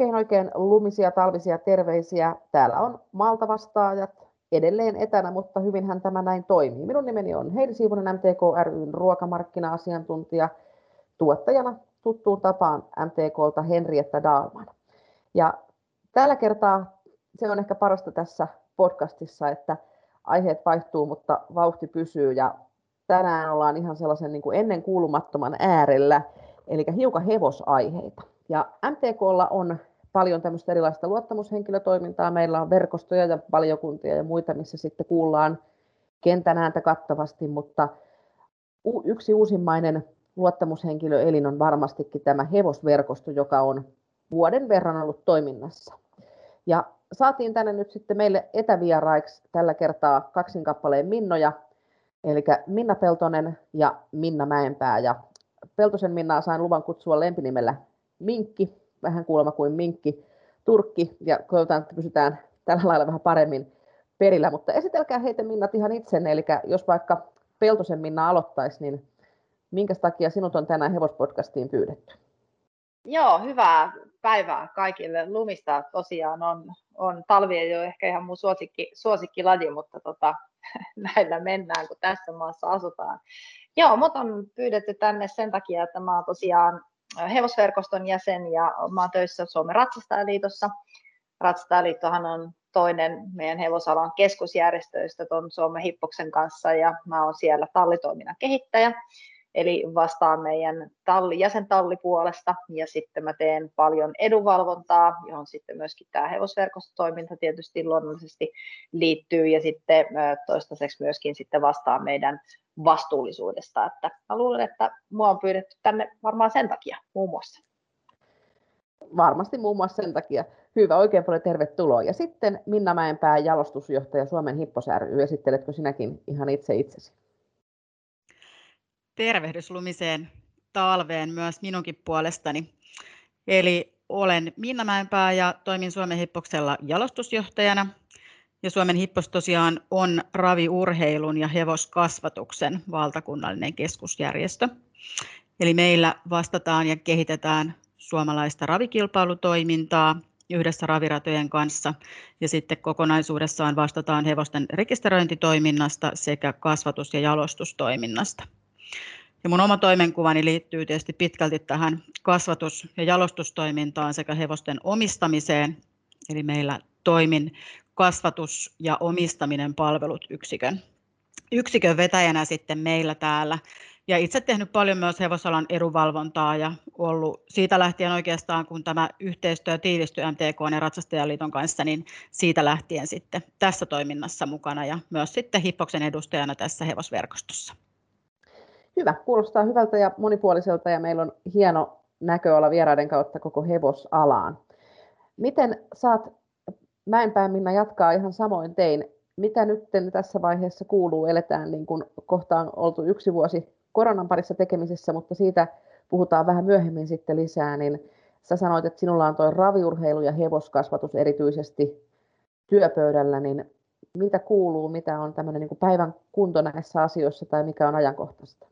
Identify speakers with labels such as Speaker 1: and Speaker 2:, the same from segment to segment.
Speaker 1: Oikein oikein lumisia talvisia terveisiä. Täällä on Malta vastaajat edelleen etänä, mutta hyvinhän tämä näin toimii. Minun nimeni on Heidi Siivonen, MTK ryn ruokamarkkina-asiantuntija. Tuottajana tuttuun tapaan MTKlta Henrietta Daalman. Ja tällä kertaa se on ehkä parasta tässä podcastissa, että aiheet vaihtuu, mutta vauhti pysyy ja tänään ollaan ihan sellaisen niin kuin ennen kuulumattoman äärellä, eli hiukan hevosaiheita. Ja MTKlla on paljon tämmöistä erilaista luottamushenkilötoimintaa. Meillä on verkostoja ja valiokuntia ja muita, missä sitten kuullaan kentän ääntä kattavasti, mutta yksi uusimmainen luottamushenkilöelin on varmastikin tämä hevosverkosto, joka on vuoden verran ollut toiminnassa. Ja saatiin tänne nyt sitten meille etävieraiksi tällä kertaa kaksin kappaleen Minnoja, eli Minna Peltonen ja Minna Mäenpää. Ja Peltosen Minnaa sain luvan kutsua lempinimellä Minkki, vähän kuulemma kuin Minkki Turkki, ja koetaan, että pysytään tällä lailla vähän paremmin perillä. Mutta esitelkää heitä Minnat ihan itsenne, eli jos vaikka Peltosen Minna aloittaisi, niin minkä takia sinut on tänään Hevospodcastiin pyydetty?
Speaker 2: Joo, hyvää päivää kaikille. Lumista tosiaan on, on talvi ei ole ehkä ihan mun suosikki, suosikkilaji, mutta tota, näillä mennään, kun tässä maassa asutaan. Joo, mut on pyydetty tänne sen takia, että mä oon tosiaan hevosverkoston jäsen ja mä oon töissä Suomen Ratsastajaliitossa. Ratsastajaliittohan on toinen meidän hevosalan keskusjärjestöistä tuon Suomen Hippoksen kanssa ja mä oon siellä tallitoiminnan kehittäjä. Eli vastaan meidän talli, jäsentallipuolesta ja sitten mä teen paljon edunvalvontaa, johon sitten myöskin tämä hevosverkostotoiminta tietysti luonnollisesti liittyy ja sitten toistaiseksi myöskin sitten vastaan meidän vastuullisuudesta. Että mä luulen, että mua on pyydetty tänne varmaan sen takia muun muassa.
Speaker 1: Varmasti muun muassa sen takia. Hyvä, oikein paljon tervetuloa. Ja sitten Minna Mäenpää, jalostusjohtaja Suomen Hippos. Esitteletkö sinäkin ihan itse itsesi?
Speaker 3: Tervehdys lumiseen talveen myös minunkin puolestani. Eli olen Minna Mäenpää ja toimin Suomen Hippoksella jalostusjohtajana. Ja Suomen Hippos tosiaan on raviurheilun ja hevoskasvatuksen valtakunnallinen keskusjärjestö. Eli meillä vastataan ja kehitetään suomalaista ravikilpailutoimintaa yhdessä raviratojen kanssa ja sitten kokonaisuudessaan vastataan hevosten rekisteröintitoiminnasta sekä kasvatus- ja jalostustoiminnasta. Ja mun oma toimenkuvani liittyy tietysti pitkälti tähän kasvatus- ja jalostustoimintaan sekä hevosten omistamiseen. Eli meillä toimin kasvatus- ja omistaminen palvelut yksikön, yksikön vetäjänä sitten meillä täällä. Ja itse tehnyt paljon myös hevosalan edunvalvontaa ja ollut siitä lähtien oikeastaan, kun tämä yhteistyö tiivistyi MTK ja Ratsastajaliiton kanssa, niin siitä lähtien sitten tässä toiminnassa mukana ja myös sitten Hippoksen edustajana tässä hevosverkostossa.
Speaker 1: Hyvä, kuulostaa hyvältä ja monipuoliselta ja meillä on hieno näköala vieraiden kautta koko hevosalaan. Miten saat, Mäenpään Minna jatkaa ihan samoin tein, mitä nyt tässä vaiheessa kuuluu, eletään niin kuin kohta on oltu yksi vuosi koronan parissa tekemisessä, mutta siitä puhutaan vähän myöhemmin sitten lisää, niin sä sanoit, että sinulla on tuo raviurheilu ja hevoskasvatus erityisesti työpöydällä, niin mitä kuuluu, mitä on tämmöinen niin päivän kunto näissä asioissa tai mikä on ajankohtaista?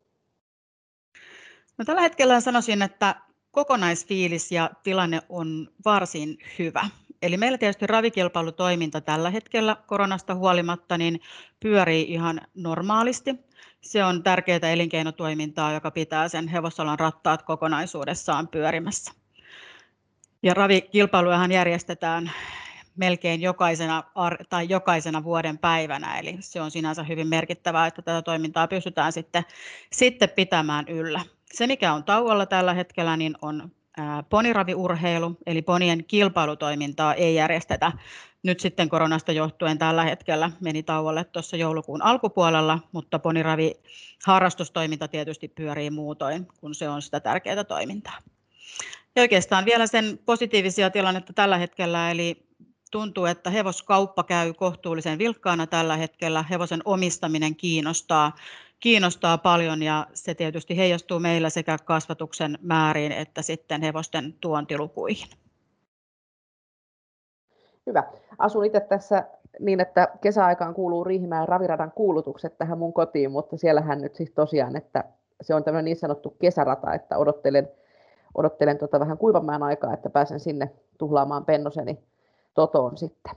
Speaker 3: No, tällä hetkellä sanoisin, että kokonaisfiilis ja tilanne on varsin hyvä. Eli meillä tietysti ravikilpailutoiminta tällä hetkellä koronasta huolimatta niin pyörii ihan normaalisti. Se on tärkeää elinkeinotoimintaa, joka pitää sen hevosalan rattaat kokonaisuudessaan pyörimässä. Ja ravikilpailujahan järjestetään melkein jokaisena, tai jokaisena vuoden päivänä, eli se on sinänsä hyvin merkittävää, että tätä toimintaa pystytään sitten, sitten pitämään yllä. Se, mikä on tauolla tällä hetkellä, niin on poniraviurheilu, eli ponien kilpailutoimintaa ei järjestetä nyt sitten koronasta johtuen tällä hetkellä meni tauolle tuossa joulukuun alkupuolella, mutta poniravi harrastustoiminta tietysti pyörii muutoin, kun se on sitä tärkeää toimintaa. Ja oikeastaan vielä sen positiivisia tilannetta tällä hetkellä, eli tuntuu, että hevoskauppa käy kohtuullisen vilkkaana tällä hetkellä. Hevosen omistaminen kiinnostaa, kiinnostaa paljon ja se tietysti heijastuu meillä sekä kasvatuksen määriin että sitten hevosten tuontilukuihin.
Speaker 1: Hyvä. Asun itse tässä niin, että kesäaikaan kuuluu Riihimäen raviradan kuulutukset tähän mun kotiin, mutta siellähän nyt siis tosiaan, että se on tämmöinen niin sanottu kesärata, että odottelen odottelen tuota vähän kuivamään aikaa, että pääsen sinne tuhlaamaan pennoseni totoon sitten.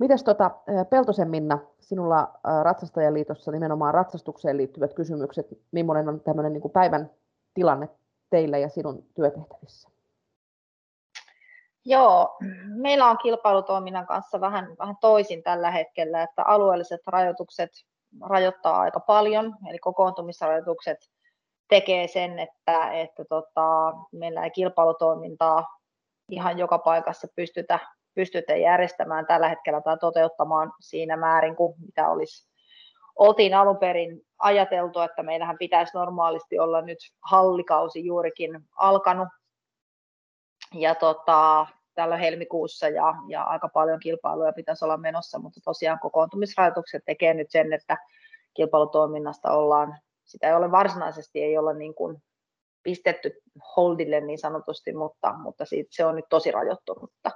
Speaker 1: Mites tota, Peltosen Minna, sinulla Ratsastajaliitossa nimenomaan ratsastukseen liittyvät kysymykset, millainen on tämmöinen niin päivän tilanne teillä ja sinun työtehtävissä?
Speaker 2: Joo, meillä on kilpailutoiminnan kanssa vähän, vähän toisin tällä hetkellä, että alueelliset rajoitukset rajoittaa aika paljon, eli kokoontumisrajoitukset tekee sen, että, että tota, meillä ei kilpailutoimintaa ihan joka paikassa pystytä, pystytä järjestämään tällä hetkellä tai toteuttamaan siinä määrin kuin mitä olisi oltiin alun perin ajateltu, että meillähän pitäisi normaalisti olla nyt hallikausi juurikin alkanut ja tota, tällä helmikuussa ja, ja aika paljon kilpailuja pitäisi olla menossa, mutta tosiaan kokoontumisrajoitukset tekee nyt sen, että kilpailutoiminnasta ollaan, sitä ei ole varsinaisesti, ei olla niin kuin pistetty holdille niin sanotusti, mutta, mutta siitä, se on nyt tosi rajoittunutta.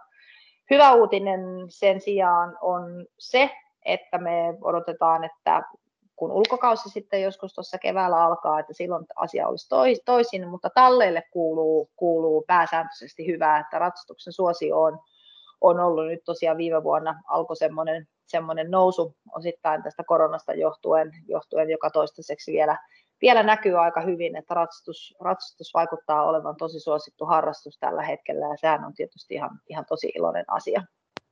Speaker 2: Hyvä uutinen sen sijaan on se, että me odotetaan, että kun ulkokausi sitten joskus tuossa keväällä alkaa, että silloin asia olisi toisin, mutta talleille kuuluu, kuuluu pääsääntöisesti hyvää, että ratsastuksen suosio on, on ollut nyt tosiaan viime vuonna alkoi semmoinen, semmoinen nousu osittain tästä koronasta johtuen, johtuen joka toistaiseksi vielä, vielä näkyy aika hyvin, että ratsastus, ratsastus vaikuttaa olevan tosi suosittu harrastus tällä hetkellä ja sehän on tietysti ihan, ihan tosi iloinen asia.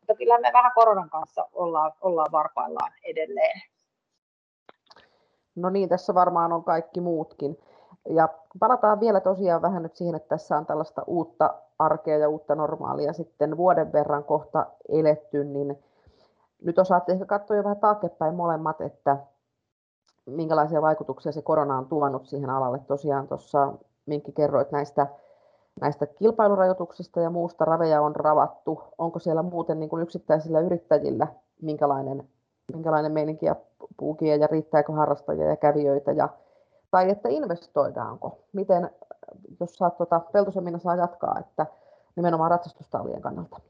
Speaker 2: Mutta kyllä me vähän koronan kanssa ollaan, ollaan varpaillaan edelleen.
Speaker 1: No niin, tässä varmaan on kaikki muutkin. Ja palataan vielä tosiaan vähän nyt siihen, että tässä on tällaista uutta arkea ja uutta normaalia sitten vuoden verran kohta eletty, niin nyt osaatte ehkä katsoa jo vähän taaksepäin molemmat, että minkälaisia vaikutuksia se korona on tuonut siihen alalle. Tosiaan tuossa Minkki kerroit näistä, näistä kilpailurajoituksista ja muusta, raveja on ravattu. Onko siellä muuten niin kuin yksittäisillä yrittäjillä minkälainen, minkälainen meininki ja puukia ja riittääkö harrastajia ja kävijöitä ja, tai että investoidaanko. Miten, jos saat tuota, Peltosen Minna saa jatkaa, että nimenomaan ratsastustallien kannalta.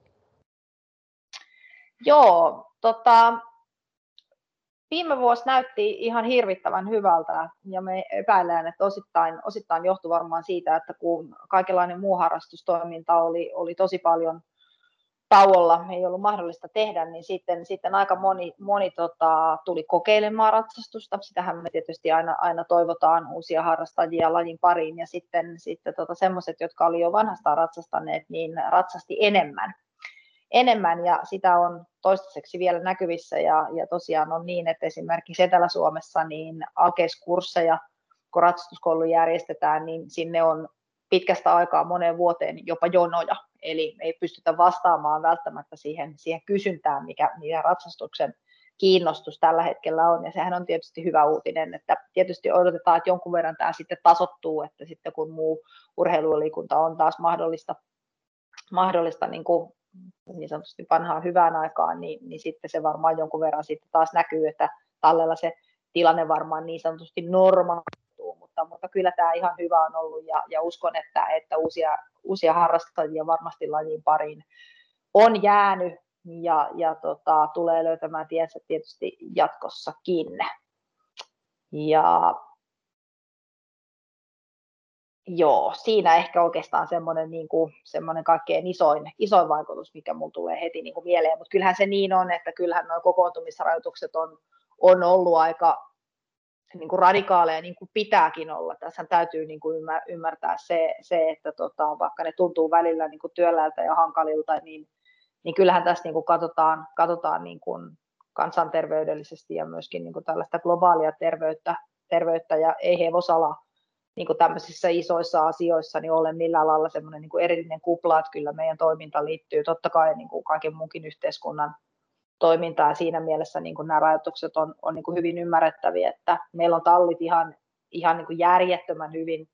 Speaker 2: Joo, tota, viime vuosi näytti ihan hirvittävän hyvältä ja me epäillään, että osittain, osittain johtui varmaan siitä, että kun kaikenlainen muu harrastustoiminta oli, oli tosi paljon tauolla ei ollut mahdollista tehdä, niin sitten, sitten aika moni, moni tota, tuli kokeilemaan ratsastusta. Sitähän me tietysti aina, aina toivotaan uusia harrastajia lajin pariin ja sitten, sitten tota, semmoiset, jotka oli jo vanhastaan ratsastaneet, niin ratsasti enemmän. Enemmän ja sitä on toistaiseksi vielä näkyvissä. Ja, ja tosiaan on niin, että esimerkiksi Etelä-Suomessa niin alkeiskursseja, kun ratsastuskoulu järjestetään, niin sinne on pitkästä aikaa moneen vuoteen jopa jonoja, eli ei pystytä vastaamaan välttämättä siihen, siihen kysyntään, mikä, mikä ratsastuksen kiinnostus tällä hetkellä on, ja sehän on tietysti hyvä uutinen, että tietysti odotetaan, että jonkun verran tämä sitten tasottuu, että sitten kun muu urheiluliikunta on taas mahdollista, mahdollista niin, kuin niin sanotusti vanhaan hyvään aikaan, niin, niin sitten se varmaan jonkun verran sitten taas näkyy, että tallella se tilanne varmaan niin sanotusti normaalituu, mutta, mutta kyllä tämä ihan hyvä on ollut ja, ja uskon, että, että uusia, uusia harrastajia varmasti lajin pariin on jäänyt ja, ja tota, tulee löytämään tiensä tietysti jatkossakin. Ja joo, siinä ehkä oikeastaan semmoinen, niin kuin, semmoinen kaikkein isoin, isoin vaikutus, mikä mulla tulee heti niin kuin mieleen. Mutta kyllähän se niin on, että kyllähän nuo kokoontumisrajoitukset on, on ollut aika niin kuin radikaaleja niin kuin pitääkin olla. Tässä täytyy niin kuin ymmärtää se, se että tota, vaikka ne tuntuu välillä niin kuin työläältä ja hankalilta, niin, niin kyllähän tässä niin kuin katsotaan, katsotaan niin kuin kansanterveydellisesti ja myöskin niin kuin tällaista globaalia terveyttä, terveyttä ja ei hevosala niin kuin tämmöisissä isoissa asioissa niin ole millään lailla semmoinen niin kuin erillinen kupla, että kyllä meidän toiminta liittyy totta kai niin kuin kaiken muunkin yhteiskunnan toimintaa. Siinä mielessä niin kuin nämä rajoitukset on, on niin kuin hyvin ymmärrettäviä, että meillä on tallit ihan, ihan niin kuin järjettömän hyvin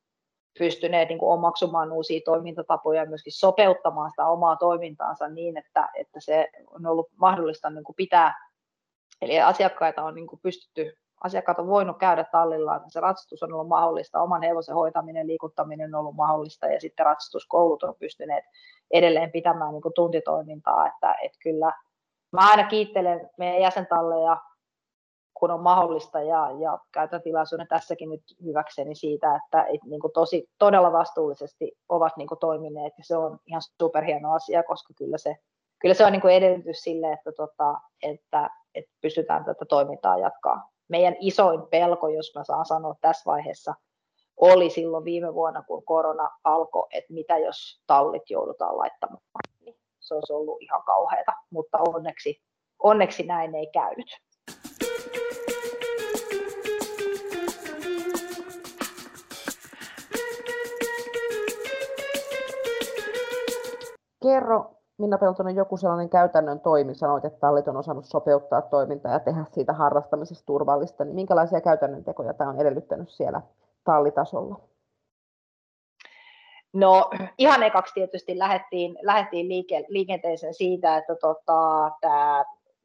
Speaker 2: pystyneet niin kuin omaksumaan uusia toimintatapoja ja myöskin sopeuttamaan sitä omaa toimintaansa niin, että, että se on ollut mahdollista niin kuin pitää, eli asiakkaita on niin kuin pystytty, asiakkaat on voinut käydä tallilla, se ratsastus on ollut mahdollista, oman hevosen hoitaminen, liikuttaminen on ollut mahdollista ja sitten ratsastuskoulut on pystyneet edelleen pitämään niin kuin tuntitoimintaa, että, että kyllä Mä aina kiittelen meidän jäsentalleja kun on mahdollista ja, ja käytän tilaisuuden tässäkin nyt hyväkseni siitä, että et, niin kuin tosi, todella vastuullisesti ovat niin kuin toimineet ja se on ihan superhieno asia, koska kyllä se, kyllä se on niin kuin edellytys sille, että, tota, että, että pystytään tätä toimintaa jatkaa. Meidän isoin pelko, jos mä saan sanoa tässä vaiheessa, oli silloin viime vuonna, kun korona alkoi, että mitä jos tallit joudutaan laittamaan. Se olisi ollut ihan kauheata, mutta onneksi, onneksi näin ei käynyt.
Speaker 1: Kerro Minna Peltonen joku sellainen käytännön toimi, sanoit, että tallit on osannut sopeuttaa toimintaa ja tehdä siitä harrastamisesta turvallista, niin minkälaisia käytännön tekoja tämä on edellyttänyt siellä tallitasolla?
Speaker 2: No ihan ekaksi tietysti lähdettiin, lähdettiin liike, liikenteeseen siitä, että tota, tämä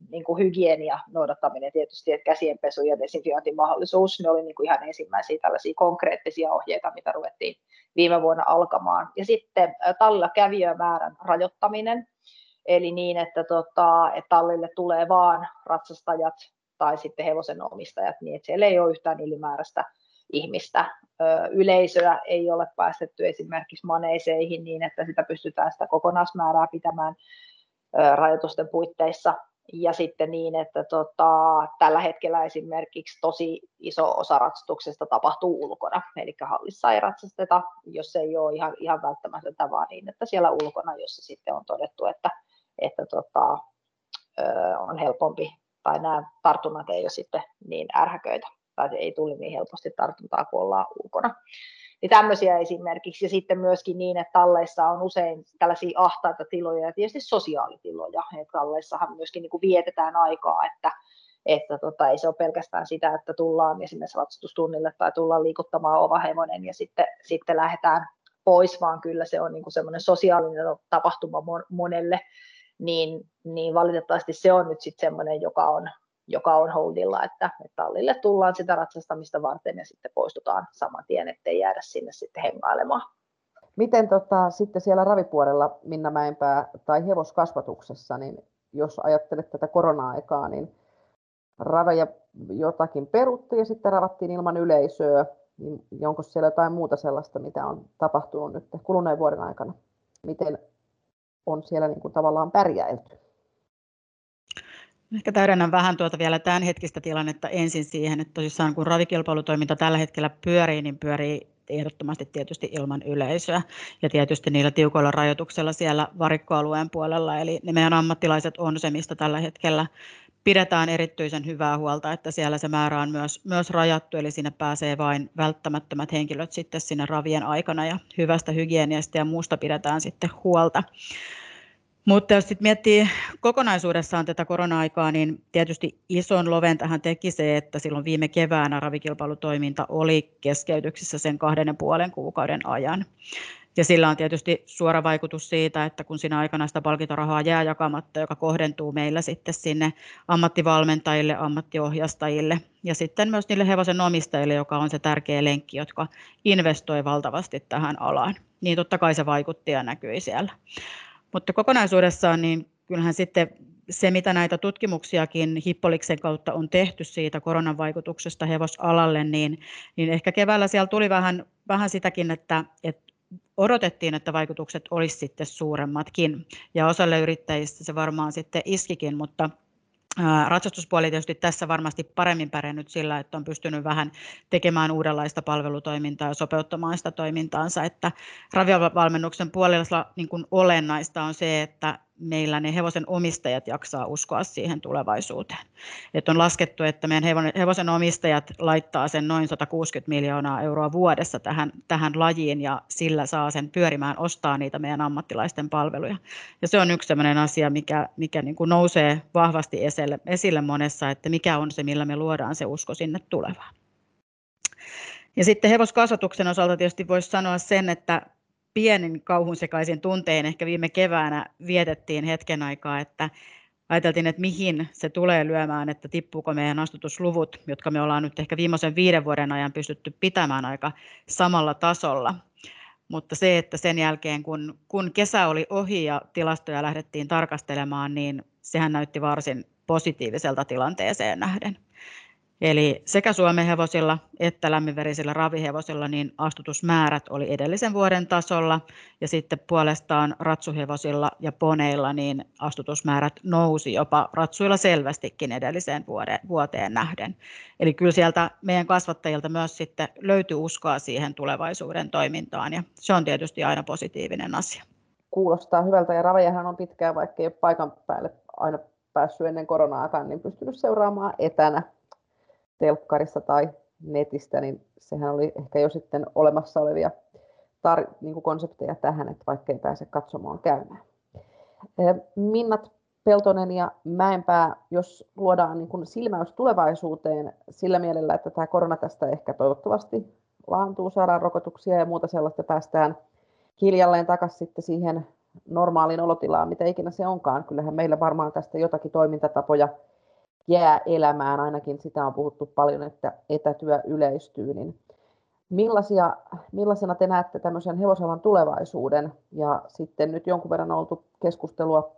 Speaker 2: niin kuin hygienia noudattaminen tietysti, että käsienpesu ja desinfiointimahdollisuus, ne oli niin kuin ihan ensimmäisiä tällaisia konkreettisia ohjeita, mitä ruvettiin viime vuonna alkamaan. Ja sitten tallilla kävijömäärän rajoittaminen, eli niin, että, tota, että tallille tulee vaan ratsastajat tai sitten hevosen omistajat, niin että siellä ei ole yhtään ylimääräistä ihmistä. Yleisöä ei ole päästetty esimerkiksi maneiseihin niin, että sitä pystytään sitä kokonaismäärää pitämään rajoitusten puitteissa ja sitten niin, että tota, tällä hetkellä esimerkiksi tosi iso osa ratsastuksesta tapahtuu ulkona, eli hallissa ei ratsasteta, jos ei ole ihan, ihan välttämätöntä, vaan niin, että siellä ulkona, jossa sitten on todettu, että, että tota, ö, on helpompi, tai nämä tartunnat ei ole sitten niin ärhäköitä, tai ei tule niin helposti tartuntaa, kun ollaan ulkona. Niin tämmöisiä esimerkiksi. Ja sitten myöskin niin, että talleissa on usein tällaisia ahtaita tiloja ja tietysti sosiaalitiloja. Ja talleissahan myöskin niin kuin vietetään aikaa, että, että tota, ei se ole pelkästään sitä, että tullaan esimerkiksi ratsastustunnille tai tullaan liikuttamaan ovahevonen ja sitten, sitten lähdetään pois, vaan kyllä se on niin kuin semmoinen sosiaalinen tapahtuma monelle, niin, niin valitettavasti se on nyt sitten semmoinen, joka on, joka on holdilla, että, että tallille tullaan sitä ratsastamista varten ja sitten poistutaan saman tien, ettei jäädä sinne sitten hengailemaan.
Speaker 1: Miten tota, sitten siellä ravipuolella Minna Mäenpää tai hevoskasvatuksessa, niin jos ajattelet tätä korona-aikaa, niin raveja jotakin peruttiin ja sitten ravattiin ilman yleisöä, niin onko siellä jotain muuta sellaista, mitä on tapahtunut nyt kuluneen vuoden aikana? Miten on siellä niin kuin tavallaan pärjäilty?
Speaker 3: Ehkä täydennän vähän tuota vielä tämän hetkistä tilannetta ensin siihen, että tosissaan kun ravikilpailutoiminta tällä hetkellä pyörii, niin pyörii ehdottomasti tietysti ilman yleisöä ja tietysti niillä tiukoilla rajoituksilla siellä varikkoalueen puolella. Eli ne meidän ammattilaiset on se, mistä tällä hetkellä pidetään erityisen hyvää huolta, että siellä se määrä on myös, myös rajattu, eli sinne pääsee vain välttämättömät henkilöt sitten sinne ravien aikana ja hyvästä hygieniasta ja muusta pidetään sitten huolta. Mutta jos sitten miettii kokonaisuudessaan tätä korona-aikaa, niin tietysti ison loven tähän teki se, että silloin viime keväänä ravikilpailutoiminta oli keskeytyksissä sen kahden ja puolen kuukauden ajan. Ja sillä on tietysti suora vaikutus siitä, että kun siinä aikana sitä palkintorahaa jää jakamatta, joka kohdentuu meillä sitten sinne ammattivalmentajille, ammattiohjastajille ja sitten myös niille hevosen omistajille, joka on se tärkeä lenkki, jotka investoi valtavasti tähän alaan. Niin totta kai se vaikutti ja näkyi siellä. Mutta kokonaisuudessaan niin kyllähän sitten se, mitä näitä tutkimuksiakin Hippoliksen kautta on tehty siitä koronan vaikutuksesta hevosalalle, niin, niin ehkä keväällä siellä tuli vähän, vähän sitäkin, että, että odotettiin, että vaikutukset olisivat sitten suuremmatkin. Ja osalle yrittäjistä se varmaan sitten iskikin, mutta Ratsastuspuoli tietysti tässä varmasti paremmin pärjännyt sillä, että on pystynyt vähän tekemään uudenlaista palvelutoimintaa ja sopeuttamaan sitä toimintaansa. Että ravivalmennuksen puolella niin kuin olennaista on se, että meillä ne hevosen omistajat jaksaa uskoa siihen tulevaisuuteen. Et on laskettu, että meidän hevosen omistajat laittaa sen noin 160 miljoonaa euroa vuodessa tähän, tähän lajiin ja sillä saa sen pyörimään, ostaa niitä meidän ammattilaisten palveluja. Ja se on yksi sellainen asia, mikä, mikä niin kuin nousee vahvasti esille, esille monessa, että mikä on se, millä me luodaan se usko sinne tulevaan. Ja sitten hevoskasvatuksen osalta tietysti voisi sanoa sen, että pienin kauhun sekaisin tunteen ehkä viime keväänä vietettiin hetken aikaa, että ajateltiin, että mihin se tulee lyömään, että tippuuko meidän astutusluvut, jotka me ollaan nyt ehkä viimeisen viiden vuoden ajan pystytty pitämään aika samalla tasolla. Mutta se, että sen jälkeen kun, kun kesä oli ohi ja tilastoja lähdettiin tarkastelemaan, niin sehän näytti varsin positiiviselta tilanteeseen nähden. Eli sekä Suomen hevosilla että lämminverisillä ravihevosilla niin astutusmäärät oli edellisen vuoden tasolla ja sitten puolestaan ratsuhevosilla ja poneilla niin astutusmäärät nousi jopa ratsuilla selvästikin edelliseen vuoteen nähden. Eli kyllä sieltä meidän kasvattajilta myös sitten löytyy uskoa siihen tulevaisuuden toimintaan ja se on tietysti aina positiivinen asia.
Speaker 1: Kuulostaa hyvältä ja ravejahan on pitkään, vaikka ei ole paikan päälle aina päässyt ennen koronaakaan, niin pystynyt seuraamaan etänä telkkarissa tai netistä, niin sehän oli ehkä jo sitten olemassa olevia tar- niin kuin konsepteja tähän, että vaikka ei pääse katsomaan käymään. Minnat Peltonen ja Mäenpää, jos luodaan niin kuin silmäys tulevaisuuteen sillä mielellä, että tämä korona tästä ehkä toivottavasti laantuu, saadaan rokotuksia ja muuta sellaista, päästään hiljalleen takaisin sitten siihen normaaliin olotilaan, mitä ikinä se onkaan. Kyllähän meillä varmaan tästä jotakin toimintatapoja jää elämään, ainakin sitä on puhuttu paljon, että etätyö yleistyy, niin millaisia, millaisena te näette tämmöisen hevosalan tulevaisuuden ja sitten nyt jonkun verran on oltu keskustelua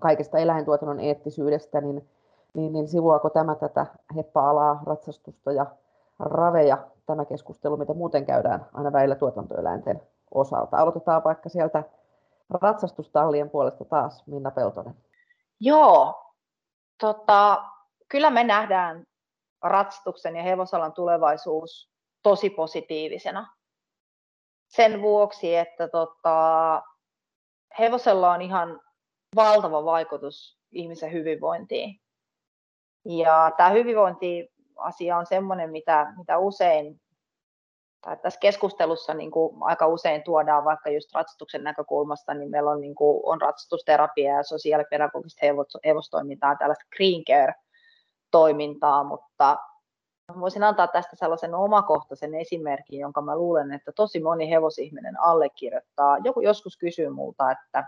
Speaker 1: kaikesta eläintuotannon eettisyydestä, niin, niin, niin sivuako tämä tätä heppa-alaa, ratsastusta ja raveja, tämä keskustelu, mitä muuten käydään aina välillä tuotantoeläinten osalta. Aloitetaan vaikka sieltä ratsastustallien puolesta taas, Minna Peltonen.
Speaker 2: Joo, Tota, kyllä me nähdään ratsastuksen ja hevosalan tulevaisuus tosi positiivisena. Sen vuoksi, että tota, hevosella on ihan valtava vaikutus ihmisen hyvinvointiin. Ja tämä hyvinvointiasia on sellainen, mitä, mitä usein tai tässä keskustelussa niin kuin aika usein tuodaan vaikka just ratsastuksen näkökulmasta, niin meillä on, niin kuin, on ratsastusterapia ja sosiaalipedagogista hevostoimintaa, tällaista green care-toimintaa, mutta voisin antaa tästä sellaisen omakohtaisen esimerkin, jonka mä luulen, että tosi moni hevosihminen allekirjoittaa. Joku joskus kysyy multa, että,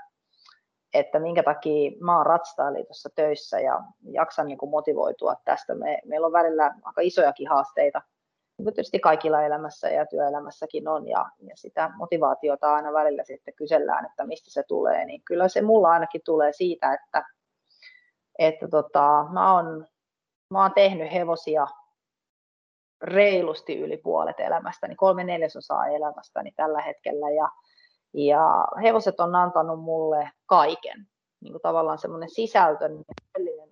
Speaker 2: että minkä takia mä oon Ratsastajaliitossa töissä ja jaksan niin kuin motivoitua tästä. Me, meillä on välillä aika isojakin haasteita tietysti kaikilla elämässä ja työelämässäkin on, ja, ja sitä motivaatiota aina välillä sitten kysellään, että mistä se tulee, niin kyllä se mulla ainakin tulee siitä, että, että tota, mä, oon, mä oon tehnyt hevosia reilusti yli puolet elämästäni, kolme neljäsosaa elämästäni tällä hetkellä, ja, ja hevoset on antanut mulle kaiken, niin kuin tavallaan semmoinen sisältö, niin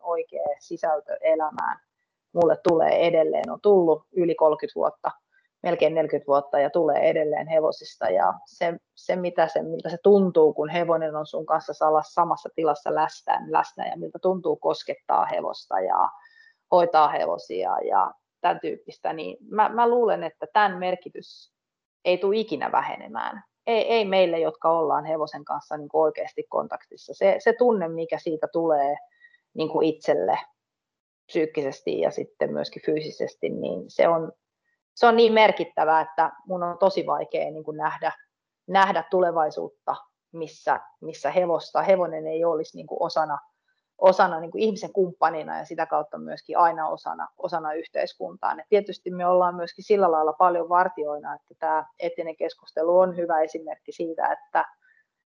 Speaker 2: oikea sisältö elämään, mulle tulee edelleen, on tullut yli 30 vuotta, melkein 40 vuotta ja tulee edelleen hevosista ja se, se, mitä se miltä se tuntuu, kun hevonen on sun kanssa samassa tilassa läsnä, läsnä ja miltä tuntuu koskettaa hevosta ja hoitaa hevosia ja tämän tyyppistä, niin mä, mä luulen, että tämän merkitys ei tule ikinä vähenemään. Ei, ei meille, jotka ollaan hevosen kanssa niin oikeasti kontaktissa. Se, se tunne, mikä siitä tulee niin kuin itselle, psyykkisesti ja sitten myöskin fyysisesti, niin se on, se on niin merkittävää, että mun on tosi vaikea niin kuin nähdä, nähdä tulevaisuutta, missä, missä hevosta, hevonen ei olisi niin kuin osana, osana niin kuin ihmisen kumppanina ja sitä kautta myöskin aina osana, osana yhteiskuntaa. Et tietysti me ollaan myöskin sillä lailla paljon vartioina, että tämä etinen keskustelu on hyvä esimerkki siitä, että,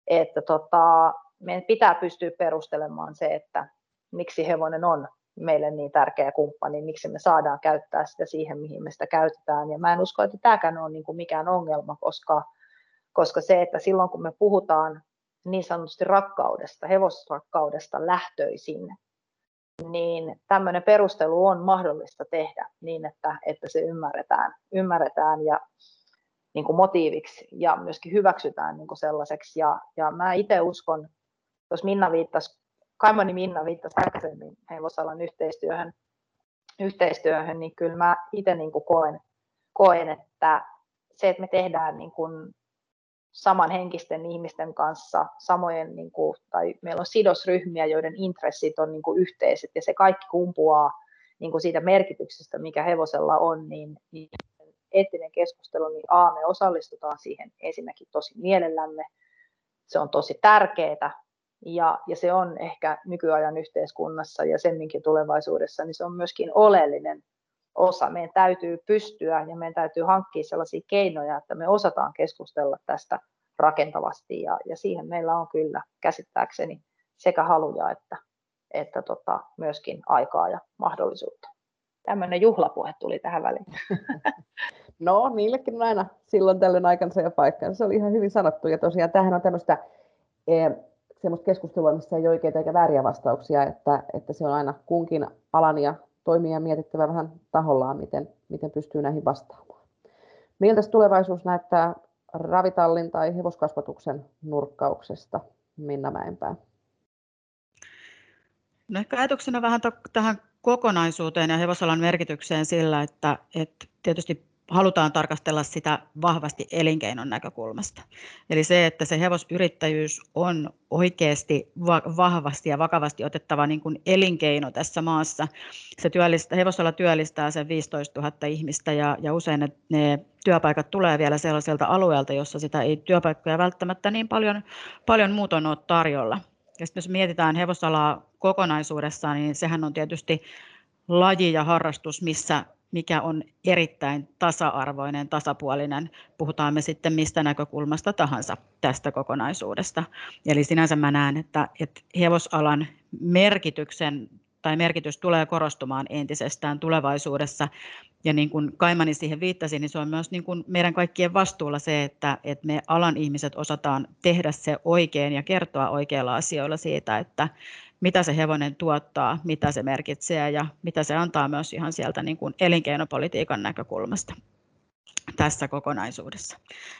Speaker 2: että tota, meidän pitää pystyä perustelemaan se, että miksi hevonen on meille niin tärkeä kumppani, miksi me saadaan käyttää sitä siihen, mihin me sitä käytetään. Ja mä en usko, että tämäkään on niin kuin mikään ongelma, koska, koska se, että silloin kun me puhutaan niin sanotusti rakkaudesta, hevosrakkaudesta lähtöisin, niin tämmöinen perustelu on mahdollista tehdä niin, että, että se ymmärretään, ymmärretään ja niin kuin motiiviksi ja myöskin hyväksytään niin kuin sellaiseksi. Ja, ja mä itse uskon, jos Minna viittasi Kaimani Minna viittasi aikaisemmin hevosalan yhteistyöhön, yhteistyöhön, niin kyllä mä itse niin kuin koen, koen, että se, että me tehdään niin kuin samanhenkisten ihmisten kanssa, samojen, niin kuin, tai meillä on sidosryhmiä, joiden intressit on niin kuin yhteiset, ja se kaikki kumpuaa niin kuin siitä merkityksestä, mikä hevosella on, niin, niin eettinen keskustelu, niin A, me osallistutaan siihen ensinnäkin tosi mielellämme, se on tosi tärkeää, ja, ja se on ehkä nykyajan yhteiskunnassa ja semminkin tulevaisuudessa, niin se on myöskin oleellinen osa. Meidän täytyy pystyä ja meidän täytyy hankkia sellaisia keinoja, että me osataan keskustella tästä rakentavasti ja, ja siihen meillä on kyllä käsittääkseni sekä haluja että, että tota, myöskin aikaa ja mahdollisuutta. Tämmöinen juhlapuhe tuli tähän väliin.
Speaker 1: No, niillekin on aina silloin tällöin aikansa ja paikkansa. Se oli ihan hyvin sanottu. Ja tosiaan tämähän on tämmöistä e, semmoista keskustelua, missä ei oikeita eikä vääriä vastauksia, että, että se on aina kunkin alan ja toimijan mietittävä vähän tahollaan, miten, miten pystyy näihin vastaamaan. Miltä tulevaisuus näyttää ravitallin tai hevoskasvatuksen nurkkauksesta, Minna Mäenpää?
Speaker 3: No ehkä ajatuksena vähän tähän kokonaisuuteen ja hevosalan merkitykseen sillä, että, että tietysti halutaan tarkastella sitä vahvasti elinkeinon näkökulmasta. Eli se, että se hevosyrittäjyys on oikeasti vahvasti ja vakavasti otettava niin kuin elinkeino tässä maassa. Se työllistää, hevosala työllistää sen 15 000 ihmistä ja, ja usein ne, ne työpaikat tulee vielä sellaiselta alueelta, jossa sitä ei työpaikkoja välttämättä niin paljon, paljon muuton ole tarjolla. Ja jos mietitään hevosalaa kokonaisuudessaan, niin sehän on tietysti laji ja harrastus, missä mikä on erittäin tasa-arvoinen, tasapuolinen, puhutaan me sitten mistä näkökulmasta tahansa tästä kokonaisuudesta. Eli sinänsä mä näen, että, että hevosalan merkityksen tai merkitys tulee korostumaan entisestään tulevaisuudessa. Ja niin kuin Kaimani siihen viittasi, niin se on myös niin kuin meidän kaikkien vastuulla se, että, että me alan ihmiset osataan tehdä se oikein ja kertoa oikeilla asioilla siitä, että mitä se hevonen tuottaa, mitä se merkitsee ja mitä se antaa myös ihan sieltä niin kuin elinkeinopolitiikan näkökulmasta tässä kokonaisuudessa.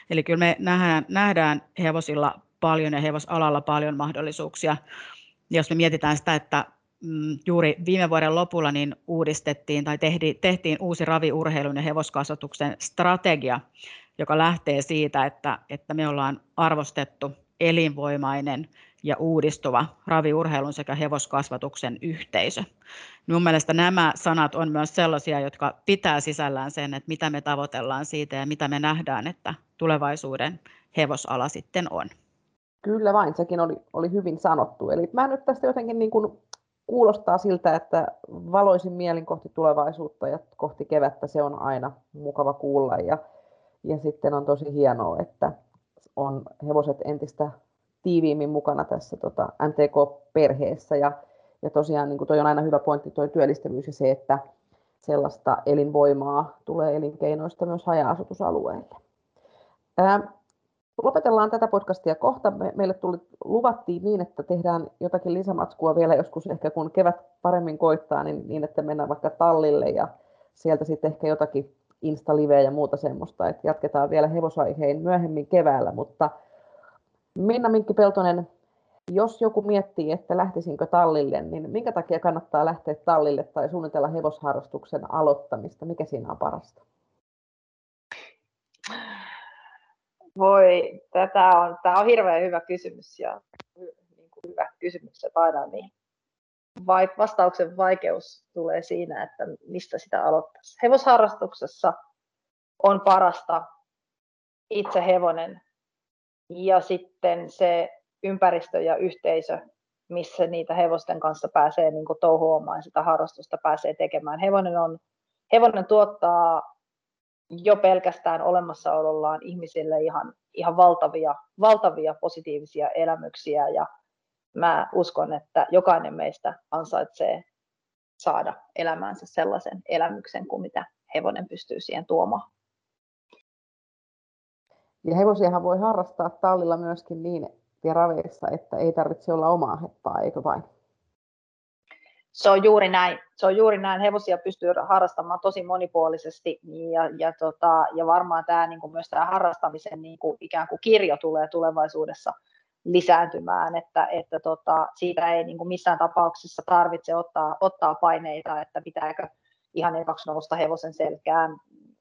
Speaker 3: Eli kyllä me nähdään, nähdään hevosilla paljon ja hevosalalla paljon mahdollisuuksia. Jos me mietitään sitä, että mm, juuri viime vuoden lopulla niin uudistettiin tai tehtiin, tehtiin uusi raviurheilun ja hevoskasvatuksen strategia, joka lähtee siitä, että, että me ollaan arvostettu elinvoimainen ja uudistuva raviurheilun sekä hevoskasvatuksen yhteisö. Minun mielestä nämä sanat on myös sellaisia, jotka pitää sisällään sen, että mitä me tavoitellaan siitä ja mitä me nähdään, että tulevaisuuden hevosala sitten on.
Speaker 1: Kyllä vain, sekin oli, oli hyvin sanottu. Eli mä nyt tästä jotenkin niin kuin kuulostaa siltä, että valoisin mielin kohti tulevaisuutta ja kohti kevättä se on aina mukava kuulla. Ja, ja sitten on tosi hienoa, että on hevoset entistä tiiviimmin mukana tässä tota, MTK-perheessä. Ja, ja tosiaan niin toi on aina hyvä pointti, tuo työllistävyys ja se, että sellaista elinvoimaa tulee elinkeinoista myös haja-asutusalueille. Ää, lopetellaan tätä podcastia kohta. Me, meille tuli, luvattiin niin, että tehdään jotakin lisämatskua vielä joskus, ehkä kun kevät paremmin koittaa, niin, niin että mennään vaikka tallille ja sieltä sitten ehkä jotakin insta ja muuta semmoista, että jatketaan vielä hevosaiheen myöhemmin keväällä, mutta Minna Minkki-Peltonen, jos joku miettii, että lähtisinkö tallille, niin minkä takia kannattaa lähteä tallille tai suunnitella hevosharrastuksen aloittamista? Mikä siinä on parasta?
Speaker 2: Voi, tätä on, tämä on hirveän hyvä kysymys ja niin kuin hyvä kysymys aina, niin vai, vastauksen vaikeus tulee siinä, että mistä sitä aloittaisi. Hevosharrastuksessa on parasta itse hevonen ja sitten se ympäristö ja yhteisö, missä niitä hevosten kanssa pääsee niin kuin touhuamaan, sitä harrastusta pääsee tekemään. Hevonen, on, hevonen tuottaa jo pelkästään olemassaolollaan ihmisille ihan, ihan valtavia, valtavia positiivisia elämyksiä ja mä uskon, että jokainen meistä ansaitsee saada elämäänsä sellaisen elämyksen kuin mitä hevonen pystyy siihen tuomaan.
Speaker 1: Ja hevosiahan voi harrastaa tallilla myöskin niin ja raveissa, että ei tarvitse olla omaa heppaa, eikö vain?
Speaker 2: Se on juuri näin. Se on juuri näin. Hevosia pystyy harrastamaan tosi monipuolisesti ja, ja, tota, ja varmaan tämä, niin kuin myös tämä harrastamisen niin kuin ikään kuin kirjo tulee tulevaisuudessa lisääntymään, että, että tota, siitä ei niin kuin missään tapauksessa tarvitse ottaa, ottaa paineita, että pitääkö ihan ekaksi nousta hevosen selkään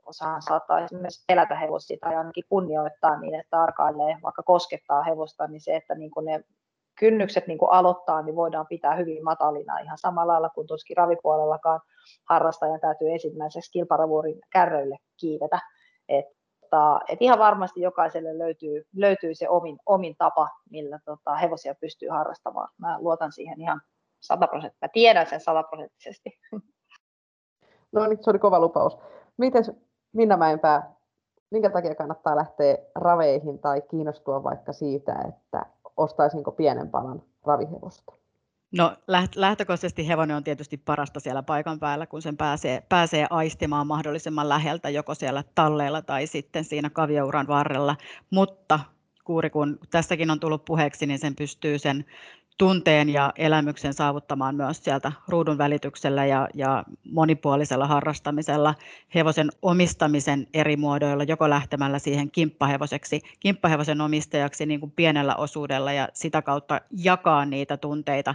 Speaker 2: osahan saattaa esimerkiksi pelätä hevosia tai ainakin kunnioittaa niin, että tarkailee, vaikka koskettaa hevosta, niin se, että niin kuin ne kynnykset niin kuin aloittaa, niin voidaan pitää hyvin matalina ihan samalla lailla kuin tuossakin ravipuolellakaan harrastajan täytyy ensimmäiseksi kilparavuorin kärröille kiivetä. Että, et ihan varmasti jokaiselle löytyy, löytyy se omin, omin tapa, millä tota, hevosia pystyy harrastamaan. Mä luotan siihen ihan sataprosenttisesti. Mä tiedän sen sataprosenttisesti.
Speaker 1: No niin, se oli kova lupaus. Miten Minna Mäenpää, minkä takia kannattaa lähteä raveihin tai kiinnostua vaikka siitä, että ostaisinko pienen palan ravihevosta?
Speaker 3: No lähtökohtaisesti hevonen on tietysti parasta siellä paikan päällä, kun sen pääsee, pääsee aistimaan mahdollisimman läheltä joko siellä talleilla tai sitten siinä kaviouran varrella, mutta kuuri kun tässäkin on tullut puheeksi, niin sen pystyy sen tunteen ja elämyksen saavuttamaan myös sieltä ruudun välityksellä ja, ja monipuolisella harrastamisella, hevosen omistamisen eri muodoilla, joko lähtemällä siihen kimppahevoseksi, kimppahevosen omistajaksi niin kuin pienellä osuudella ja sitä kautta jakaa niitä tunteita.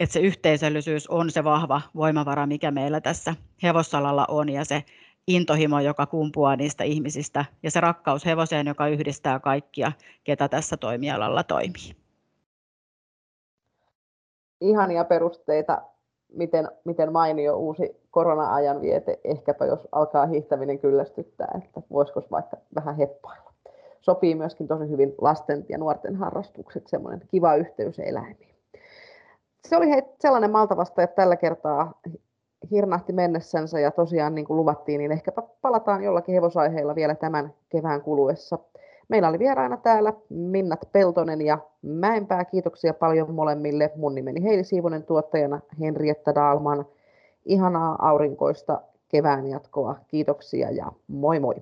Speaker 3: Että se yhteisöllisyys on se vahva voimavara, mikä meillä tässä hevosalalla on ja se intohimo, joka kumpuaa niistä ihmisistä ja se rakkaus hevoseen, joka yhdistää kaikkia, ketä tässä toimialalla toimii
Speaker 1: ihania perusteita, miten, miten mainio uusi korona-ajan viete, ehkäpä jos alkaa hiihtäminen kyllästyttää, että voisiko vaikka vähän heppailla. Sopii myöskin tosi hyvin lasten ja nuorten harrastukset, semmoinen kiva yhteys eläimiin. Se oli hei, sellainen maltavasta, että tällä kertaa hirnahti mennessänsä ja tosiaan niin kuin luvattiin, niin ehkäpä palataan jollakin hevosaiheilla vielä tämän kevään kuluessa. Meillä oli vieraana täällä Minnat Peltonen ja Mäenpää. Kiitoksia paljon molemmille. Mun nimeni Heili Siivonen tuottajana Henrietta Daalman. Ihanaa aurinkoista kevään jatkoa. Kiitoksia ja moi moi.